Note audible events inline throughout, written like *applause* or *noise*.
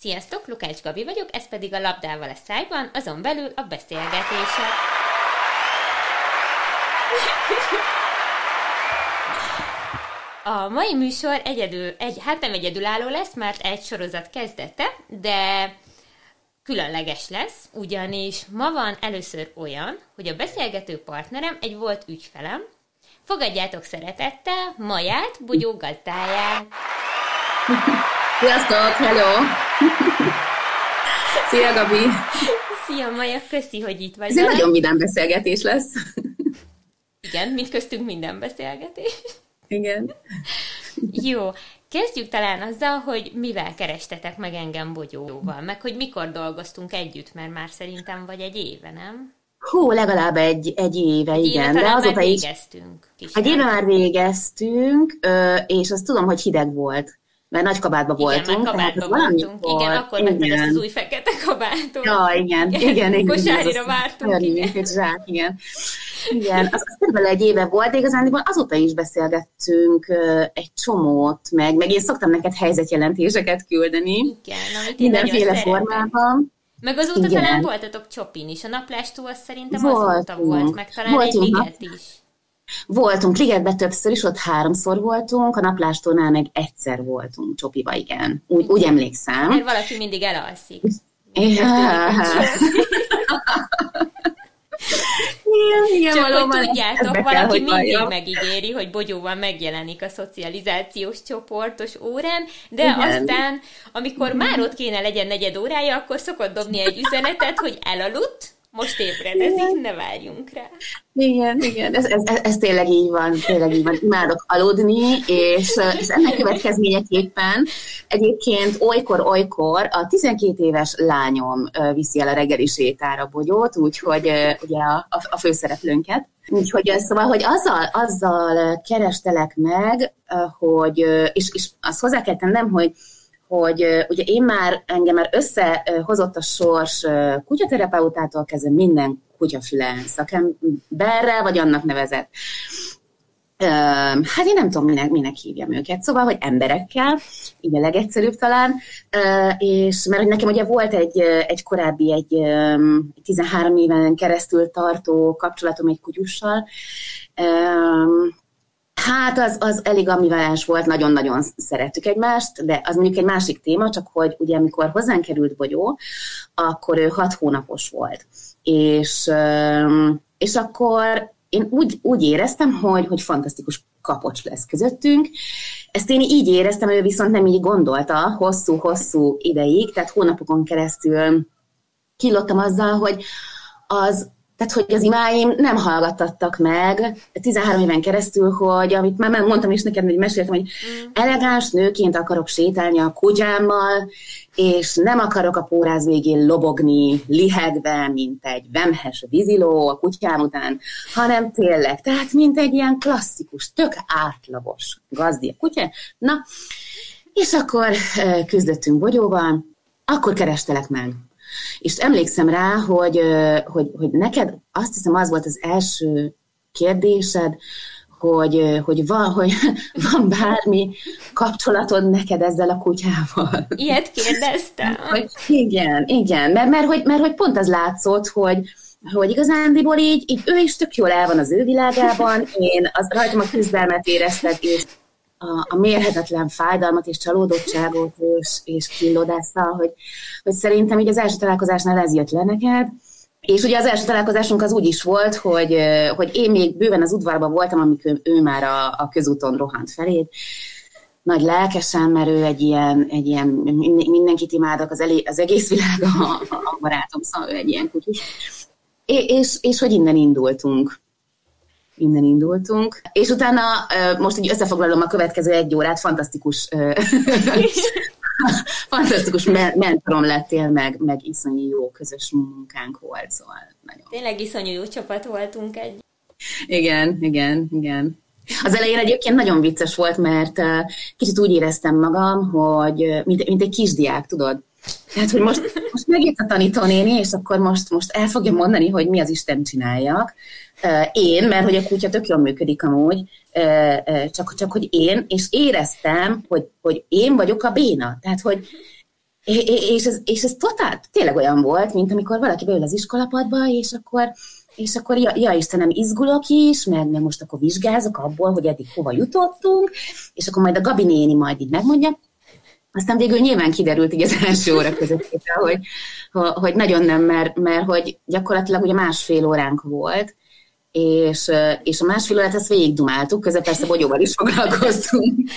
Sziasztok, Lukács Gabi vagyok, ez pedig a Labdával a szájban, azon belül a beszélgetések. A mai műsor egyedül, egy, hát nem egyedülálló lesz, mert egy sorozat kezdete, de különleges lesz, ugyanis ma van először olyan, hogy a beszélgető partnerem egy volt ügyfelem. Fogadjátok szeretettel Maját, Bugyó gazdáját. Sziasztok, hello! Szia, Gabi! Szia, Maja, köszi, hogy itt vagy. Ez egy nagyon vidám beszélgetés lesz. Igen, mint köztünk minden beszélgetés. Igen. Jó, kezdjük talán azzal, hogy mivel kerestetek meg engem Bogyóval, meg hogy mikor dolgoztunk együtt, mert már szerintem vagy egy éve, nem? Hú, legalább egy, egy éve, egy igen. Éve de azóta is... végeztünk. Egy éve már végeztünk, és azt tudom, hogy hideg volt mert nagy kabátba voltunk. Igen, kabátba voltunk. Igen, akkor vetted ezt az új fekete kabátot. Ja, igen, igen. igen, igen Kosárira vártunk. Igen, igen. Zsák, igen. Igen, az, az körülbelül egy éve volt, de igazán azóta is beszélgettünk egy csomót, meg, meg én szoktam neked helyzetjelentéseket küldeni. Igen, amit én Mindenféle formában. Meg azóta Igen. talán voltatok Csopin is. A naplástó az szerintem Voltunk. azóta volt, meg talán Voltunk egy liget is. Voltunk Ligetben többször is, ott háromszor voltunk, a naplástónál meg egyszer voltunk Csopiba, igen. Úgy, úgy emlékszem. Mert valaki mindig elalszik. Ja. Igen, igen, Csak hogy tudjátok, valaki kell, mindig valljam. megígéri, hogy Bogyóval megjelenik a szocializációs csoportos órán, de igen. aztán, amikor már ott kéne legyen negyed órája, akkor szokott dobni egy üzenetet, hogy elaludt, most ébredezik, ne várjunk rá. Igen, igen, ez, ez, ez, ez tényleg így van, tényleg így van. Imádok aludni, és, és ennek következményeképpen egyébként olykor-olykor a 12 éves lányom viszi el a reggeli sétára bogyót, úgyhogy ugye a, a, a főszereplőnket. Úgyhogy szóval, hogy azzal, azzal kerestelek meg, hogy, és, és azt hozzá kell tennem, hogy hogy ugye én már, engem már összehozott a sors kutyaterapeutától kezdve minden kutyafüle szakemberrel, vagy annak nevezett. Hát én nem tudom, minek, minek hívjam őket. Szóval, hogy emberekkel, így a legegyszerűbb talán, és mert nekem ugye volt egy, egy korábbi, egy 13 éven keresztül tartó kapcsolatom egy kutyussal, Hát az, az elég ambivalens volt, nagyon-nagyon szerettük egymást, de az mondjuk egy másik téma, csak hogy ugye amikor hozzánk került Bogyó, akkor ő hat hónapos volt. És, és akkor én úgy, úgy éreztem, hogy, hogy fantasztikus kapocs lesz közöttünk. Ezt én így éreztem, ő viszont nem így gondolta hosszú-hosszú ideig, tehát hónapokon keresztül kilottam azzal, hogy az tehát, hogy az imáim nem hallgattattak meg 13 éven keresztül, hogy amit már mondtam is neked, hogy meséltem, hogy mm. elegáns nőként akarok sétálni a kutyámmal, és nem akarok a póráz végén lobogni, lihegve, mint egy vemhes víziló a kutyám után, hanem tényleg, tehát mint egy ilyen klasszikus, tök átlagos gazdi a kutya. Na, és akkor küzdöttünk bogyóval, akkor kerestelek meg és emlékszem rá, hogy, hogy, hogy neked azt hiszem az volt az első kérdésed, hogy, hogy, van, hogy *laughs* van bármi kapcsolatod neked ezzel a kutyával. Ilyet kérdeztem. *laughs* Hogy igen, igen, mert, mert, hogy, mert hogy pont az látszott, hogy, hogy igazándiból így, így ő is tök jól el van az ő világában, én az rajtam a küzdelmet érezted, és a, a mérhetetlen fájdalmat és csalódottságot és, és killódásszal, hogy, hogy szerintem így az első találkozásnál ez jött le neked, és ugye az első találkozásunk az úgy is volt, hogy, hogy én még bőven az udvarban voltam, amikor ő már a, a közúton rohant felé, nagy lelkesen, mert ő egy ilyen, egy ilyen mindenkit imádok, az, elé, az egész világ a, a barátom, szóval ő egy ilyen kutyus. És, és, és hogy innen indultunk innen indultunk. És utána most így összefoglalom a következő egy órát, fantasztikus *laughs* fantasztikus mentorom lettél, meg, meg iszonyú jó közös munkánk volt, szóval nagyon. Tényleg iszonyú jó csapat voltunk egy. Igen, igen, igen. Az elején egyébként nagyon vicces volt, mert kicsit úgy éreztem magam, hogy mint, mint egy kisdiák, tudod? Tehát, hogy most, most megjött a tanítónéni, és akkor most, most el fogja mondani, hogy mi az Isten csináljak. Én, mert hogy a kutya tök jól működik amúgy, csak, csak hogy én, és éreztem, hogy, hogy én vagyok a béna. Tehát, hogy és ez, és ez totál, tényleg olyan volt, mint amikor valaki beül az iskolapadba, és akkor, és akkor ja, ja Istenem, izgulok is, meg, meg most akkor vizsgázok abból, hogy eddig hova jutottunk, és akkor majd a Gabi néni majd így megmondja. Aztán végül nyilván kiderült így az első óra között, hogy, hogy nagyon nem, mert, mert hogy gyakorlatilag ugye másfél óránk volt, és, és a másfél órát ezt végigdumáltuk, közben persze bogyóval is foglalkoztunk.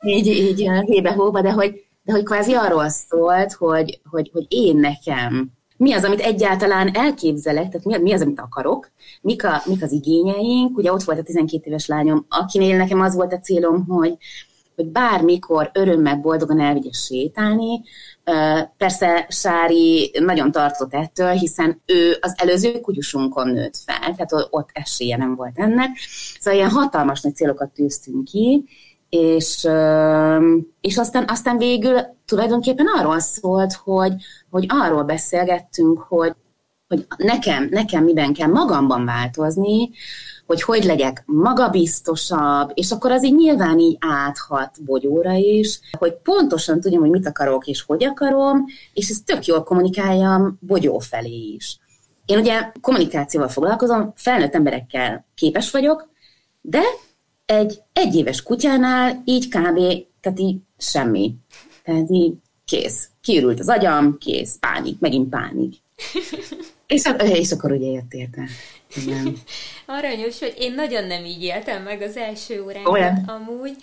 így, így hébe-hóba, de hogy, de hogy kvázi arról szólt, hogy, hogy, hogy én nekem mi az, amit egyáltalán elképzelek, tehát mi, mi az, amit akarok, mik, a, mik az igényeink. Ugye ott volt a 12 éves lányom, akinél nekem az volt a célom, hogy, hogy bármikor örömmel, boldogan elvigye sétálni. Persze Sári nagyon tartott ettől, hiszen ő az előző kutyusunkon nőtt fel, tehát ott esélye nem volt ennek. Szóval ilyen hatalmas nagy célokat tűztünk ki, és, és aztán, aztán végül tulajdonképpen arról szólt, hogy, hogy arról beszélgettünk, hogy, hogy nekem, nekem miben kell magamban változni, hogy hogy legyek magabiztosabb, és akkor az így nyilván így áthat bogyóra is, hogy pontosan tudjam, hogy mit akarok és hogy akarom, és ezt tök jól kommunikáljam bogyó felé is. Én ugye kommunikációval foglalkozom, felnőtt emberekkel képes vagyok, de egy egyéves kutyánál így kb. tehát így semmi. Tehát így kész. Kiürült az agyam, kész, pánik, megint pánik. *laughs* és, és akkor ugye jött érte. Igen. *laughs* Aranyos, hogy én nagyon nem így éltem meg az első óránkat amúgy.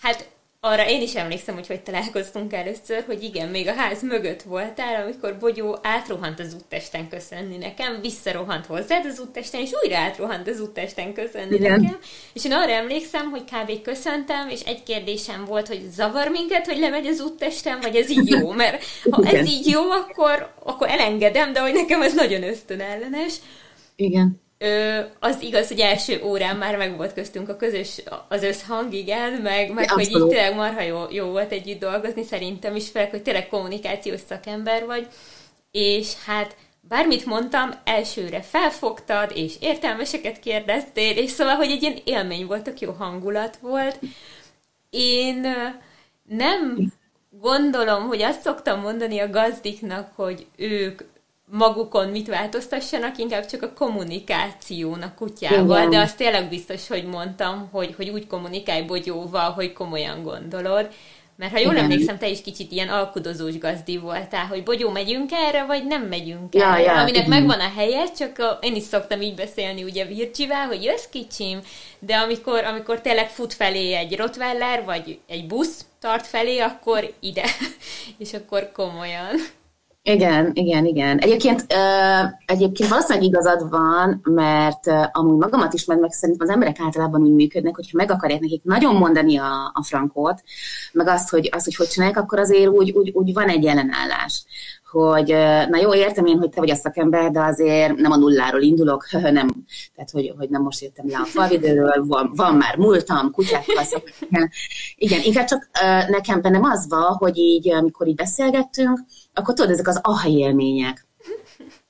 Hát arra én is emlékszem, hogy hogy találkoztunk először, hogy igen, még a ház mögött voltál, amikor Bogyó átrohant az úttesten köszönni nekem, visszarohant hozzád az úttesten, és újra átrohant az úttesten köszönni igen. nekem. És én arra emlékszem, hogy kb. köszöntem, és egy kérdésem volt, hogy zavar minket, hogy lemegy az úttesten, vagy ez így jó? Mert ha igen. ez így jó, akkor, akkor elengedem, de hogy nekem ez nagyon ösztönellenes. Igen. Ö, az igaz, hogy első órán már meg volt köztünk a közös, az összhang, igen, meg, meg hogy így tényleg marha jó, jó volt együtt dolgozni, szerintem is, fel, hogy tényleg kommunikációs szakember vagy, és hát bármit mondtam, elsőre felfogtad, és értelmeseket kérdeztél, és szóval, hogy egy ilyen élmény volt, tök jó hangulat volt. Én nem gondolom, hogy azt szoktam mondani a gazdiknak, hogy ők magukon mit változtassanak, inkább csak a kommunikációnak kutyával, Igen. de azt tényleg biztos, hogy mondtam, hogy, hogy úgy kommunikálj bogyóval, hogy komolyan gondolod. Mert ha jól Igen. emlékszem, te is kicsit ilyen alkudozós gazdi voltál, hogy bogyó, megyünk erre, vagy nem megyünk ja, erre. Ja, Aminek igen. megvan a helye, csak a, én is szoktam így beszélni ugye Vircsivel, hogy jössz kicsim, de amikor, amikor tényleg fut felé egy Rottweiler, vagy egy busz tart felé, akkor ide. *laughs* És akkor komolyan. Igen, igen, igen. Egyébként, uh, egyébként valószínűleg igazad van, mert uh, amúgy magamat is, meg, meg szerintem az emberek általában úgy működnek, hogyha meg akarják nekik nagyon mondani a, a frankót, meg azt, hogy, azt, hogy hogy csinálják, akkor azért úgy, úgy, úgy van egy ellenállás hogy na jó, értem én, hogy te vagy a szakember, de azért nem a nulláról indulok, *laughs* nem, tehát hogy, hogy nem most jöttem le a falvidőről, van, van már múltam, kutyákkal szoktam. Igen, inkább csak nekem bennem az van, hogy így, amikor így beszélgettünk, akkor tudod, ezek az aha élmények,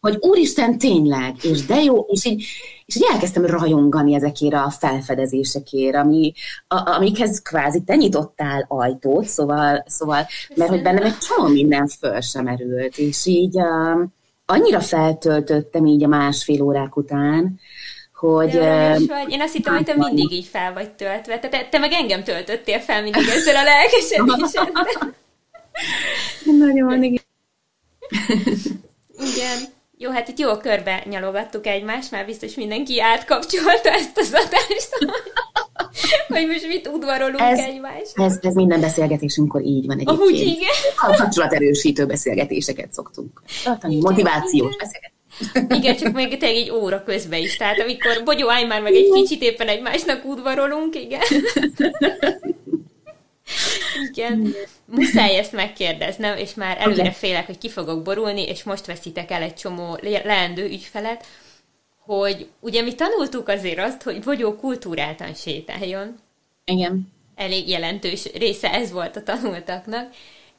hogy úristen, tényleg, és de jó, és így, és így elkezdtem rajongani ezekért a felfedezésekért, ami, a, amikhez kvázi te nyitottál ajtót, szóval, szóval mert hogy bennem egy csomó minden föl sem erült, és így um, annyira feltöltöttem így a másfél órák után, hogy... De vagy. Én azt hittem, hogy te mindig így fel vagy töltve. Te, te, te meg engem töltöttél fel mindig ezzel a lelkesedéseddel. *laughs* Nagyon, igen. Igen. Jó, hát itt jó körbe nyalogattuk egymást, már biztos mindenki átkapcsolta ezt az adást, *laughs* hogy most mit udvarolunk ez, egymásra. Ez, ez minden beszélgetésünkkor így van egyébként. Ahogy igen. Kapcsolaterősítő beszélgetéseket szoktunk tartani, motivációs igen. beszélgetéseket. Igen, csak még tényleg egy óra közben is. Tehát amikor bogyó, állj már meg egy kicsit éppen egymásnak udvarolunk, igen. *laughs* Igen. Muszáj ezt megkérdeznem, és már előre félek, hogy ki fogok borulni, és most veszitek el egy csomó leendő ügyfelet, hogy ugye mi tanultuk azért azt, hogy bogyó kultúráltan sétáljon. Igen. Elég jelentős része ez volt a tanultaknak,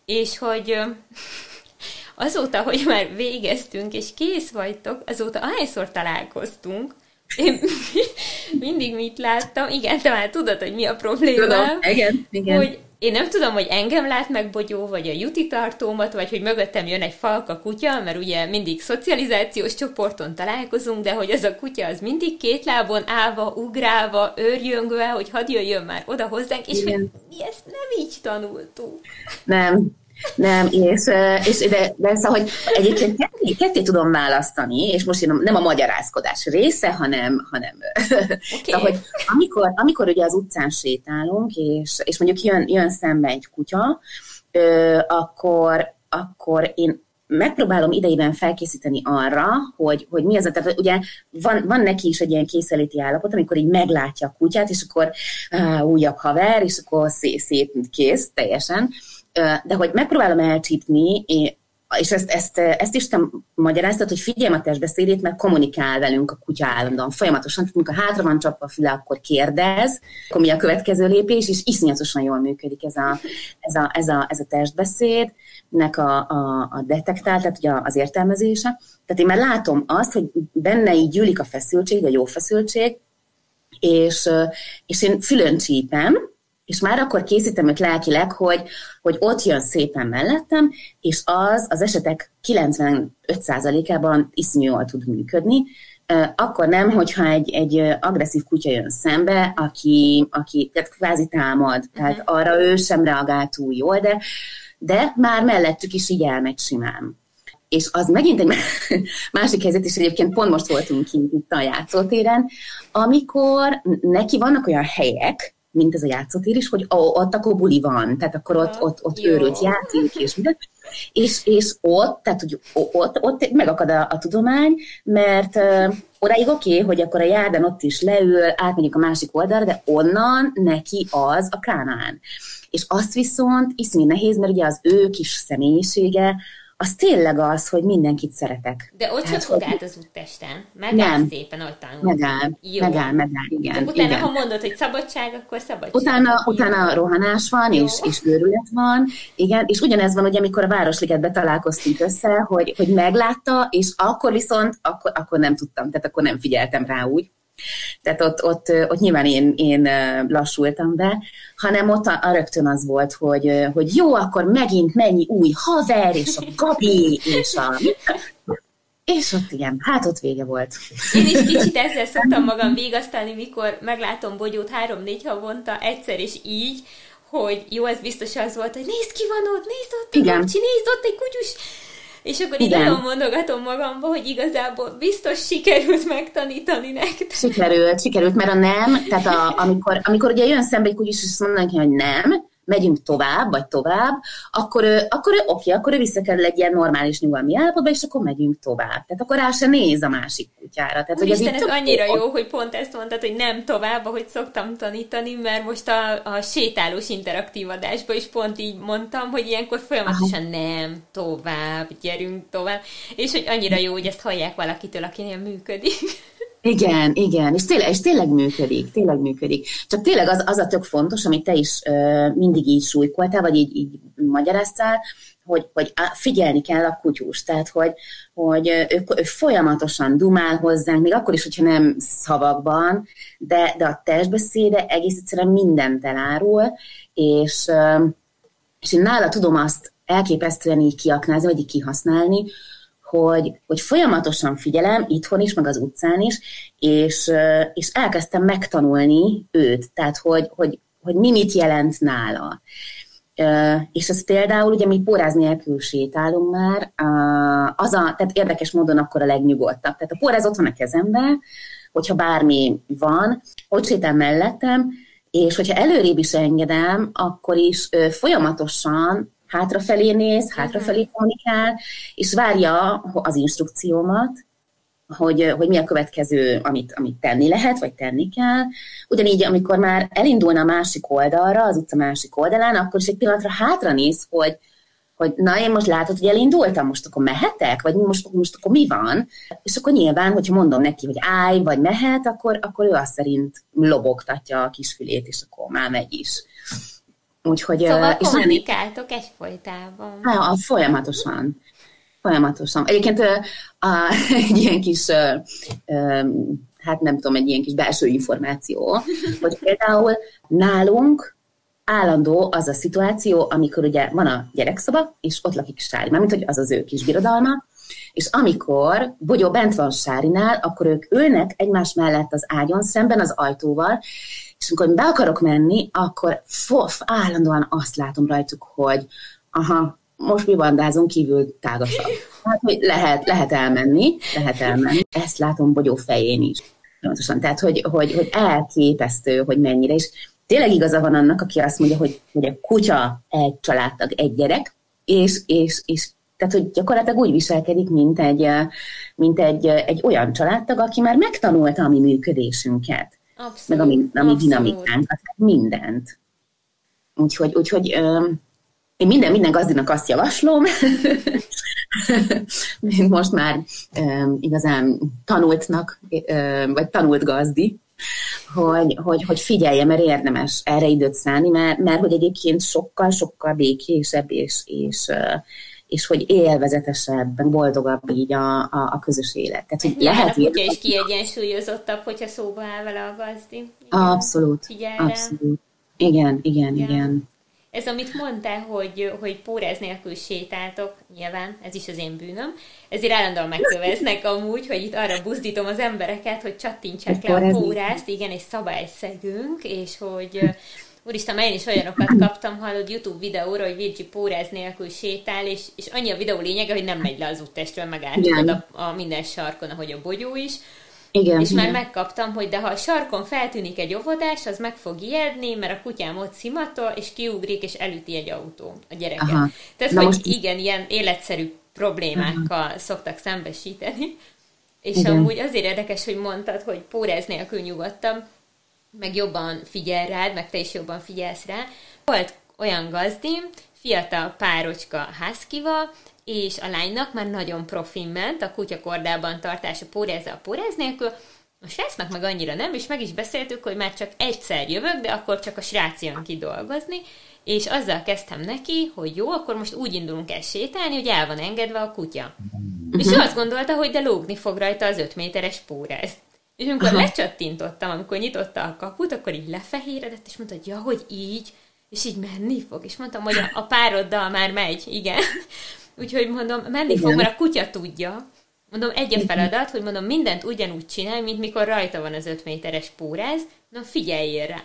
és hogy *laughs* azóta, hogy már végeztünk, és kész vagytok, azóta ahányszor találkoztunk, én *laughs* mindig mit láttam, igen, te már tudod, hogy mi a probléma, igen, igen. hogy én nem tudom, hogy engem lát meg Bogyó, vagy a juti tartómat, vagy hogy mögöttem jön egy falka kutya, mert ugye mindig szocializációs csoporton találkozunk, de hogy az a kutya az mindig két lábon állva, ugrálva, őrjöngve, hogy hadd jöjjön már oda hozzánk, és hogy mi ezt nem így tanultuk. Nem, nem, és, és de, de szóval, hogy egyébként ketté, ketté tudom választani, és most én nem a magyarázkodás része, hanem, hanem okay. szóval, hogy amikor, amikor ugye az utcán sétálunk, és, és mondjuk jön, jön szembe egy kutya, akkor, akkor én megpróbálom idejében felkészíteni arra, hogy, hogy mi az a, tehát ugye van, van neki is egy ilyen készeléti állapot, amikor így meglátja a kutyát, és akkor á, újabb haver, és akkor szép, szép kész, teljesen de hogy megpróbálom elcsípni, és ezt, ezt, ezt is te magyaráztad, hogy figyelj a testbeszédét, mert kommunikál velünk a kutya állandóan, folyamatosan. Amikor hátra van csapva a füle, akkor kérdez, akkor mi a következő lépés, és iszonyatosan jól működik ez a, ez a, ez a, ez a testbeszédnek a, a, a detektál, tehát ugye az értelmezése. Tehát én már látom azt, hogy benne így gyűlik a feszültség, a jó feszültség, és, és én fülön csípem, és már akkor készítem őt lelkileg, hogy, hogy ott jön szépen mellettem, és az az esetek 95%-ában iszonyú jól tud működni. Akkor nem, hogyha egy, egy agresszív kutya jön szembe, aki, aki tehát kvázi támad, tehát uh-huh. arra ő sem reagál túl jól, de, de már mellettük is így elmegy simán. És az megint egy *laughs* másik helyzet, és egyébként pont most voltunk kint itt a játszótéren, amikor neki vannak olyan helyek, mint ez a játszótér is, hogy ott akkor buli van, tehát akkor ott, ott, ott őrült játék, és minden. És, és ott, tehát hogy ott, ott megakad a, a tudomány, mert uh, odáig oké, okay, hogy akkor a járdán ott is leül, átmegyünk a másik oldalra, de onnan neki az a Kánaán. És azt viszont iszonyú nehéz, mert ugye az ő kis személyisége, az tényleg az, hogy mindenkit szeretek. De ott hát, fog át az úttesten. Megáll nem. szépen, ott tanul. Megáll, Jó. megáll, megáll, igen. De utána, igen. ha mondod, hogy szabadság, akkor szabadság. Utána, utána rohanás van, és, és őrület van, igen, és ugyanez van, ugye, amikor a Városligetbe találkoztunk össze, hogy, hogy meglátta, és akkor viszont, akkor, akkor nem tudtam, tehát akkor nem figyeltem rá úgy. Tehát ott, ott, ott nyilván én, én lassultam be, hanem ott a, a rögtön az volt, hogy, hogy jó, akkor megint mennyi új haver, és a Gabi, és a... És ott igen, hát ott vége volt. Én is kicsit ezzel szoktam magam végasztalni, mikor meglátom Bogyót három-négy havonta egyszer, és így, hogy jó, ez biztos az volt, hogy nézd ki van ott, nézd ott, igen. nézd ott egy kutyus, és akkor így nagyon mondogatom magamba, hogy igazából biztos sikerült megtanítani nektek. Sikerült, sikerült, mert a nem, tehát a, amikor, amikor ugye jön szembe egy kutyus, és mondanak, hogy nem, megyünk tovább, vagy tovább, akkor, akkor oké, akkor ő visszakerül egy ilyen normális nyugalmi állapotba, és akkor megyünk tovább. Tehát akkor rá se néz a másik kutyára. Tehát, hogy ez, ez annyira jó, hogy pont ezt mondtad, hogy nem tovább, ahogy szoktam tanítani, mert most a, a sétálós interaktív adásban is pont így mondtam, hogy ilyenkor folyamatosan Aha. nem, tovább, gyerünk tovább, és hogy annyira jó, hogy ezt hallják valakitől, akinél működik. Igen, igen, és tényleg, és tényleg működik, tényleg működik. Csak tényleg az, az a tök fontos, amit te is uh, mindig így súlykoltál, vagy így, így magyaráztál, hogy, hogy figyelni kell a kutyus, tehát hogy, hogy ő, ő folyamatosan dumál hozzánk, még akkor is, hogyha nem szavakban, de, de a testbeszéde egész egyszerűen mindent elárul, és, és én nála tudom azt elképesztően így kiaknázni, vagy így kihasználni, hogy, hogy folyamatosan figyelem, itthon is, meg az utcán is, és, és elkezdtem megtanulni őt, tehát hogy, hogy, hogy mi mit jelent nála. És ez például, ugye mi póráz nélkül sétálunk már, az a, tehát érdekes módon akkor a legnyugodtabb. Tehát a póráz ott van a kezemben, hogyha bármi van, ott sétál mellettem, és hogyha előrébb is engedem, akkor is folyamatosan hátrafelé néz, hátrafelé kommunikál, és várja az instrukciómat, hogy, hogy mi a következő, amit, amit tenni lehet, vagy tenni kell. Ugyanígy, amikor már elindulna a másik oldalra, az utca másik oldalán, akkor is egy pillanatra hátra néz, hogy, hogy na, én most látod, hogy elindultam, most akkor mehetek, vagy most, most akkor mi van? És akkor nyilván, hogyha mondom neki, hogy állj, vagy mehet, akkor, akkor ő azt szerint lobogtatja a kisfülét, és akkor már megy is. Úgyhogy, szóval és kommunikáltok egyfolytában. Ja, folyamatosan. Folyamatosan. Egyébként a, *laughs* egy ilyen kis, hát nem tudom, egy ilyen kis belső információ, hogy például nálunk állandó az a szituáció, amikor ugye van a gyerekszoba, és ott lakik Sári, mert hogy az az ő kis birodalma, és amikor Bogyó bent van Sárinál, akkor ők ülnek egymás mellett az ágyon szemben az ajtóval, és amikor be akarok menni, akkor fof, állandóan azt látom rajtuk, hogy aha, most mi bandázunk kívül tágasabb. Hát, hogy lehet, lehet elmenni, lehet elmenni. Ezt látom Bogyó fején is. Pontosan. Tehát, hogy, hogy, hogy elképesztő, hogy mennyire. És tényleg igaza van annak, aki azt mondja, hogy, hogy a kutya egy családtag, egy gyerek, és, és, és tehát, hogy gyakorlatilag úgy viselkedik, mint egy, mint egy, egy olyan családtag, aki már megtanulta a mi működésünket. Abszolút, meg a mi, a mi dinamikánkat, mindent. Úgyhogy, úgyhogy én minden, minden gazdinak azt javaslom, *laughs* mint most már igazán tanultnak, vagy tanult gazdi, hogy, hogy, hogy figyelje, mert érdemes erre időt szállni, mert, mert hogy egyébként sokkal-sokkal békésebb és, és, és hogy élvezetesebb, boldogabb így a, a, a közös élet. Tehát, hogy ja, lehet kutya is kiegyensúlyozottabb, hogyha szóba áll vele a gazdi. Igen. Abszolút, Figyelre. abszolút. Igen, igen, igen. igen. Ez, amit mondtál, hogy, hogy póráz nélkül sétáltok, nyilván, ez is az én bűnöm, ezért állandóan megköveznek amúgy, hogy itt arra buzdítom az embereket, hogy csattintsák le a pórázt, igen, és szabályszegünk, és hogy Úristen, én is olyanokat kaptam, hallod YouTube videóra, hogy Virgi póráz nélkül sétál, és, és annyi a videó lényege, hogy nem megy le az úttestről, meg a, a minden sarkon, ahogy a bogyó is. Igen, és igen. már megkaptam, hogy de ha a sarkon feltűnik egy óvodás, az meg fog ijedni, mert a kutyám ott szimatol, és kiugrik, és elüti egy autó a gyereket. Aha. Tehát, Na hogy most... igen, ilyen életszerű problémákkal Aha. szoktak szembesíteni. És igen. amúgy azért érdekes, hogy mondtad, hogy póráz nélkül nyugodtam, meg jobban figyel rád, meg te is jobban figyelsz rá. Volt olyan gazdim, fiatal párocska házkival, és a lánynak már nagyon profin ment a kutyakordában tartása póráza a póráz nélkül, a srácnak meg annyira nem, és meg is beszéltük, hogy már csak egyszer jövök, de akkor csak a srác jön ki dolgozni, és azzal kezdtem neki, hogy jó, akkor most úgy indulunk el sétálni, hogy el van engedve a kutya. Uh-huh. És ő azt gondolta, hogy de lógni fog rajta az öt méteres póráz. És amikor Aha. lecsattintottam, amikor nyitotta a kaput, akkor így lefehéredett, és mondta, hogy ja, hogy így, és így menni fog. És mondtam, hogy a, a pároddal már megy, igen. *laughs* Úgyhogy mondom, menni igen. fog, mert a kutya tudja. Mondom, egy a feladat, hogy mondom, mindent ugyanúgy csinálj, mint mikor rajta van az öt méteres póráz. Mondom, figyeljél rá.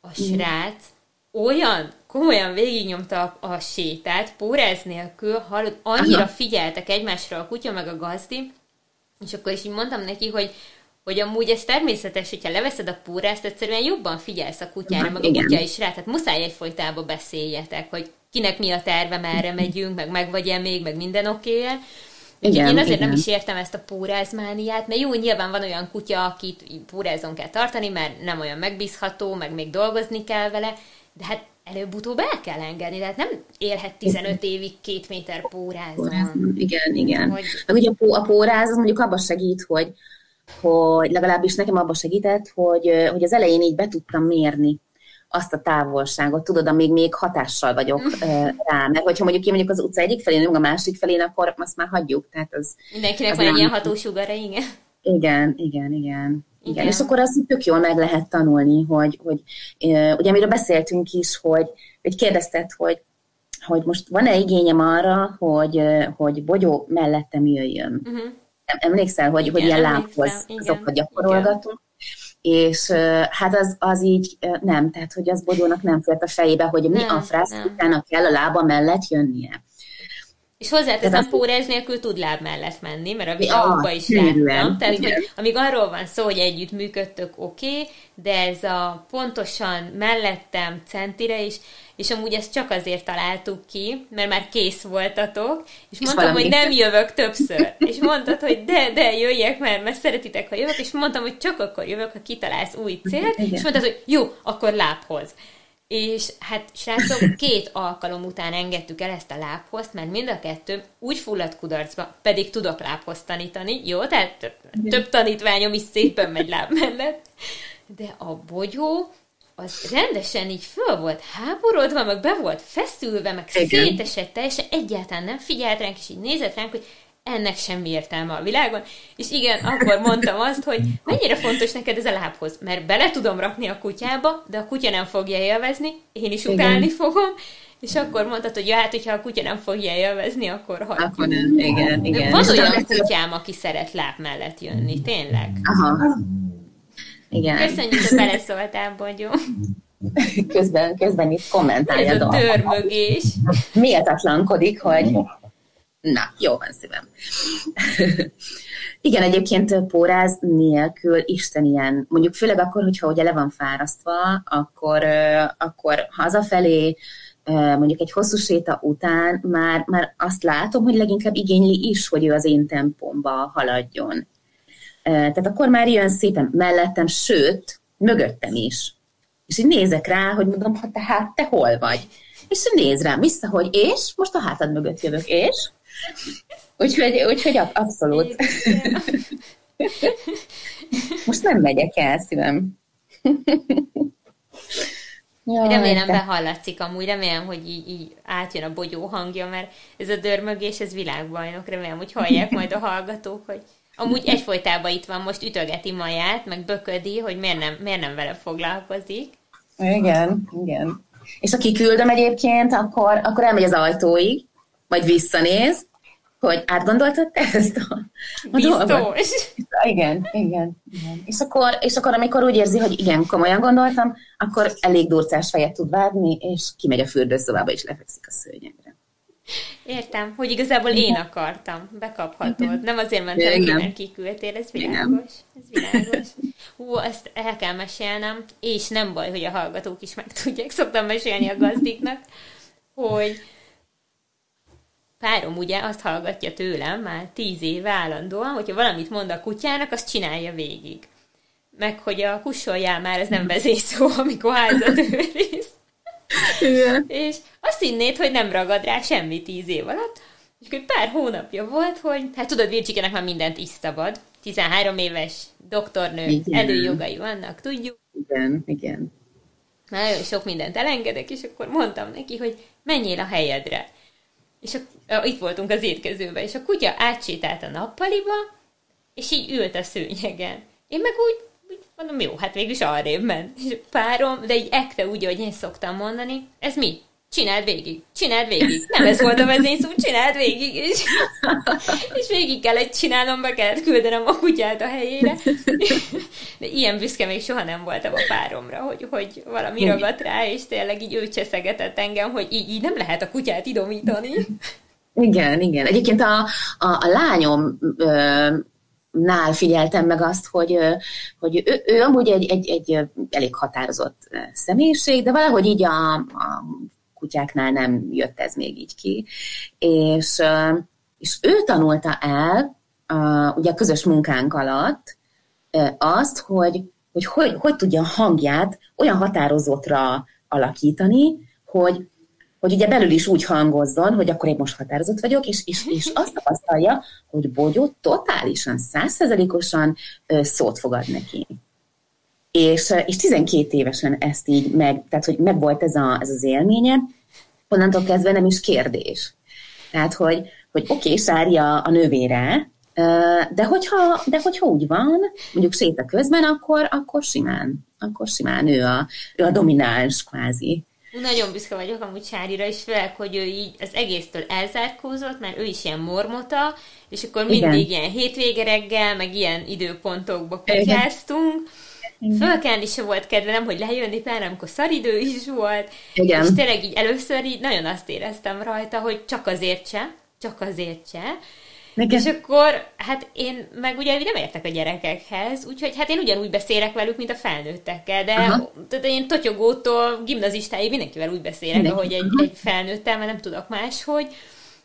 A srác olyan komolyan végignyomta a, a sétát, póráz nélkül, hallod, annyira Aha. figyeltek egymásra a kutya meg a gazdi, és akkor is így mondtam neki, hogy hogy amúgy ez természetes, hogyha leveszed a púrást, egyszerűen jobban figyelsz a kutyára, meg igen. a kutya is rá, tehát muszáj egyfolytában beszéljetek, hogy kinek mi a terve, merre megyünk, meg meg vagy-e még, meg minden oké -e. Igen, én azért igen. nem is értem ezt a pórázmániát, mert jó, nyilván van olyan kutya, akit pórázon kell tartani, mert nem olyan megbízható, meg még dolgozni kell vele, de hát előbb-utóbb el kell engedni, tehát nem élhet 15 évig két méter pórázon. Igen, igen. Hogy... Meg ugye a póráz az mondjuk abban segít, hogy hogy legalábbis nekem abban segített, hogy, hogy az elején így be tudtam mérni azt a távolságot, tudod, amíg még hatással vagyok *laughs* rá, mert hogyha mondjuk én mondjuk az utca egyik felén, a másik felén, akkor azt már hagyjuk. Tehát az, Mindenkinek az van egy ilyen hatósugara, igen. Igen, igen, igen. Igen, és akkor azt tök jól meg lehet tanulni, hogy, hogy ugye amiről beszéltünk is, hogy, hogy kérdezted, hogy, hogy most van-e igényem arra, hogy, hogy bogyó mellettem jöjjön. Uh-huh emlékszel, hogy, igen, hogy ilyen lábhoz azokat gyakorolgatunk, és hát az, az így nem, tehát hogy az Bogyónak nem fért a fejébe, hogy mi nem, a frász utána kell a lába mellett jönnie. És hozzáteszem, póráz nélkül tud láb mellett menni, mert a videókban is láttam. Tehát, igen. hogy amíg arról van szó, hogy együtt működtök, oké, okay, de ez a pontosan mellettem centire is, és amúgy ezt csak azért találtuk ki, mert már kész voltatok, és, és mondtam, valami. hogy nem jövök többször. És mondtad, hogy de, de, jöjjek, mert, mert szeretitek, ha jövök, és mondtam, hogy csak akkor jövök, ha kitalálsz új célt, Igen. és mondtad, hogy jó, akkor lábhoz. És hát srácok, két alkalom után engedtük el ezt a lábhozt, mert mind a kettő úgy fulladt kudarcba, pedig tudok lábhoz tanítani, jó? Tehát több tanítványom is szépen megy láb mellett. De a bogyó, az rendesen így föl volt háborodva, meg be volt feszülve, meg Igen. szétesett teljesen, egyáltalán nem figyelt ránk, és így nézett ránk, hogy ennek semmi értelme a világon. És igen, akkor mondtam azt, hogy mennyire fontos neked ez a lábhoz, mert bele tudom rakni a kutyába, de a kutya nem fogja élvezni, én is utálni igen. fogom, és akkor mondtad, hogy ja, hát, hogyha a kutya nem fogja élvezni, akkor hagyjuk. Akkor nem, igen, igen. Van és olyan kutyám, aki szeret láb mellett jönni, tényleg? Aha. Igen. Köszönjük, hogy beleszóltál, Bogyó. Közben, közben itt kommentálja Ez a törmögés. Méltatlankodik, hogy na, jó van szívem. Igen, egyébként póráz nélkül Isten ilyen, mondjuk főleg akkor, hogyha ugye le van fárasztva, akkor, akkor hazafelé, mondjuk egy hosszú séta után már, már azt látom, hogy leginkább igényli is, hogy ő az én tempomba haladjon. Tehát akkor már jön szépen mellettem, sőt, mögöttem is. És így nézek rá, hogy mondom, ha tehát te hol vagy? És néz rám vissza, hogy és? Most a hátad mögött jövök, és? Úgyhogy, úgyhogy abszolút. *laughs* Most nem megyek el, szívem. *laughs* Jaj, remélem de... behallatszik amúgy, remélem, hogy így, így átjön a bogyó hangja, mert ez a dörmögés, ez világbajnok, remélem, hogy hallják majd a hallgatók, hogy amúgy egyfolytában itt van, most ütögeti maját, meg böködi, hogy miért nem, miért nem vele foglalkozik. Igen, igen. És ha kiküldöm egyébként, akkor, akkor elmegy az ajtóig, majd visszanéz, hogy átgondoltad te ezt a, a Biztos. Dolgot? Igen, igen, igen. És akkor, és akkor, amikor úgy érzi, hogy igen, komolyan gondoltam, akkor elég durcás fejet tud várni, és kimegy a fürdőszobába, és lefekszik a szőnyegre. Értem, hogy igazából én akartam, bekaphatod. Nem azért mentem ki, mert kiküldtél, ez világos. Ez világos. Hú, ezt el kell mesélnem, és nem baj, hogy a hallgatók is meg tudják. Szoktam mesélni a gazdiknak, hogy párom ugye azt hallgatja tőlem már tíz éve állandóan, hogyha valamit mond a kutyának, azt csinálja végig. Meg hogy a kussoljál már, ez nem vezészó, amikor házat őriz. Igen. És azt hinnéd, hogy nem ragad rá semmi tíz év alatt. És egy pár hónapja volt, hogy hát tudod, Vircsikenek már mindent isztabad. 13 éves doktornő, igen. előjogai vannak, tudjuk. Igen, igen. Nagyon sok mindent elengedek, és akkor mondtam neki, hogy menjél a helyedre. És a, itt voltunk az étkezőben, és a kutya átsétált a nappaliba, és így ült a szőnyegen. Én meg úgy, úgy mondom, jó, hát végül is arrébb ment. És párom, de így ekte úgy, ahogy én szoktam mondani, ez mi? Csináld végig, csináld végig. Nem ez volt a vezényszó, csináld végig. És, *laughs* és végig kellett csinálnom, be kellett küldenem a kutyát a helyére. De ilyen büszke még soha nem voltam a páromra, hogy, hogy valami ragadt rá, és tényleg így ő cseszegetett engem, hogy így, így nem lehet a kutyát idomítani. Igen, igen. Egyébként a, a, a lányom ö, nál figyeltem meg azt, hogy, hogy ő, ő amúgy egy, egy, egy elég határozott személyiség, de valahogy így a, a kutyáknál nem jött ez még így ki. És, és ő tanulta el, ugye a közös munkánk alatt, azt, hogy hogy, hogy hogy tudja a hangját olyan határozottra alakítani, hogy, hogy ugye belül is úgy hangozzon, hogy akkor én most határozott vagyok, és, és, és azt tapasztalja, hogy Bogyó totálisan, százszerzalékosan szót fogad neki. És, és 12 évesen ezt így meg, tehát hogy meg volt ez, a, ez az élménye, onnantól kezdve nem is kérdés. Tehát, hogy, hogy oké, okay, sárja a nővére, de hogyha, de hogyha úgy van, mondjuk séta közben, akkor, akkor simán, akkor simán ő a, ő a domináns kvázi. Nagyon büszke vagyok amúgy Sárira, és főleg, hogy ő így az egésztől elzárkózott, mert ő is ilyen mormota, és akkor mindig Igen. ilyen hétvége reggel, meg ilyen időpontokba kutyáztunk, Fölkelni se volt kedvelem, hogy lejönni, pláne amikor szaridő is volt. Igen. És tényleg így először így nagyon azt éreztem rajta, hogy csak azért se, csak azért se. Igen. És akkor, hát én meg ugye nem értek a gyerekekhez, úgyhogy hát én ugyanúgy beszélek velük, mint a felnőttekkel, de tehát én totyogótól gimnazistáig mindenkivel úgy beszélek, Mindenki. ahogy egy, egy felnőttel, mert nem tudok máshogy.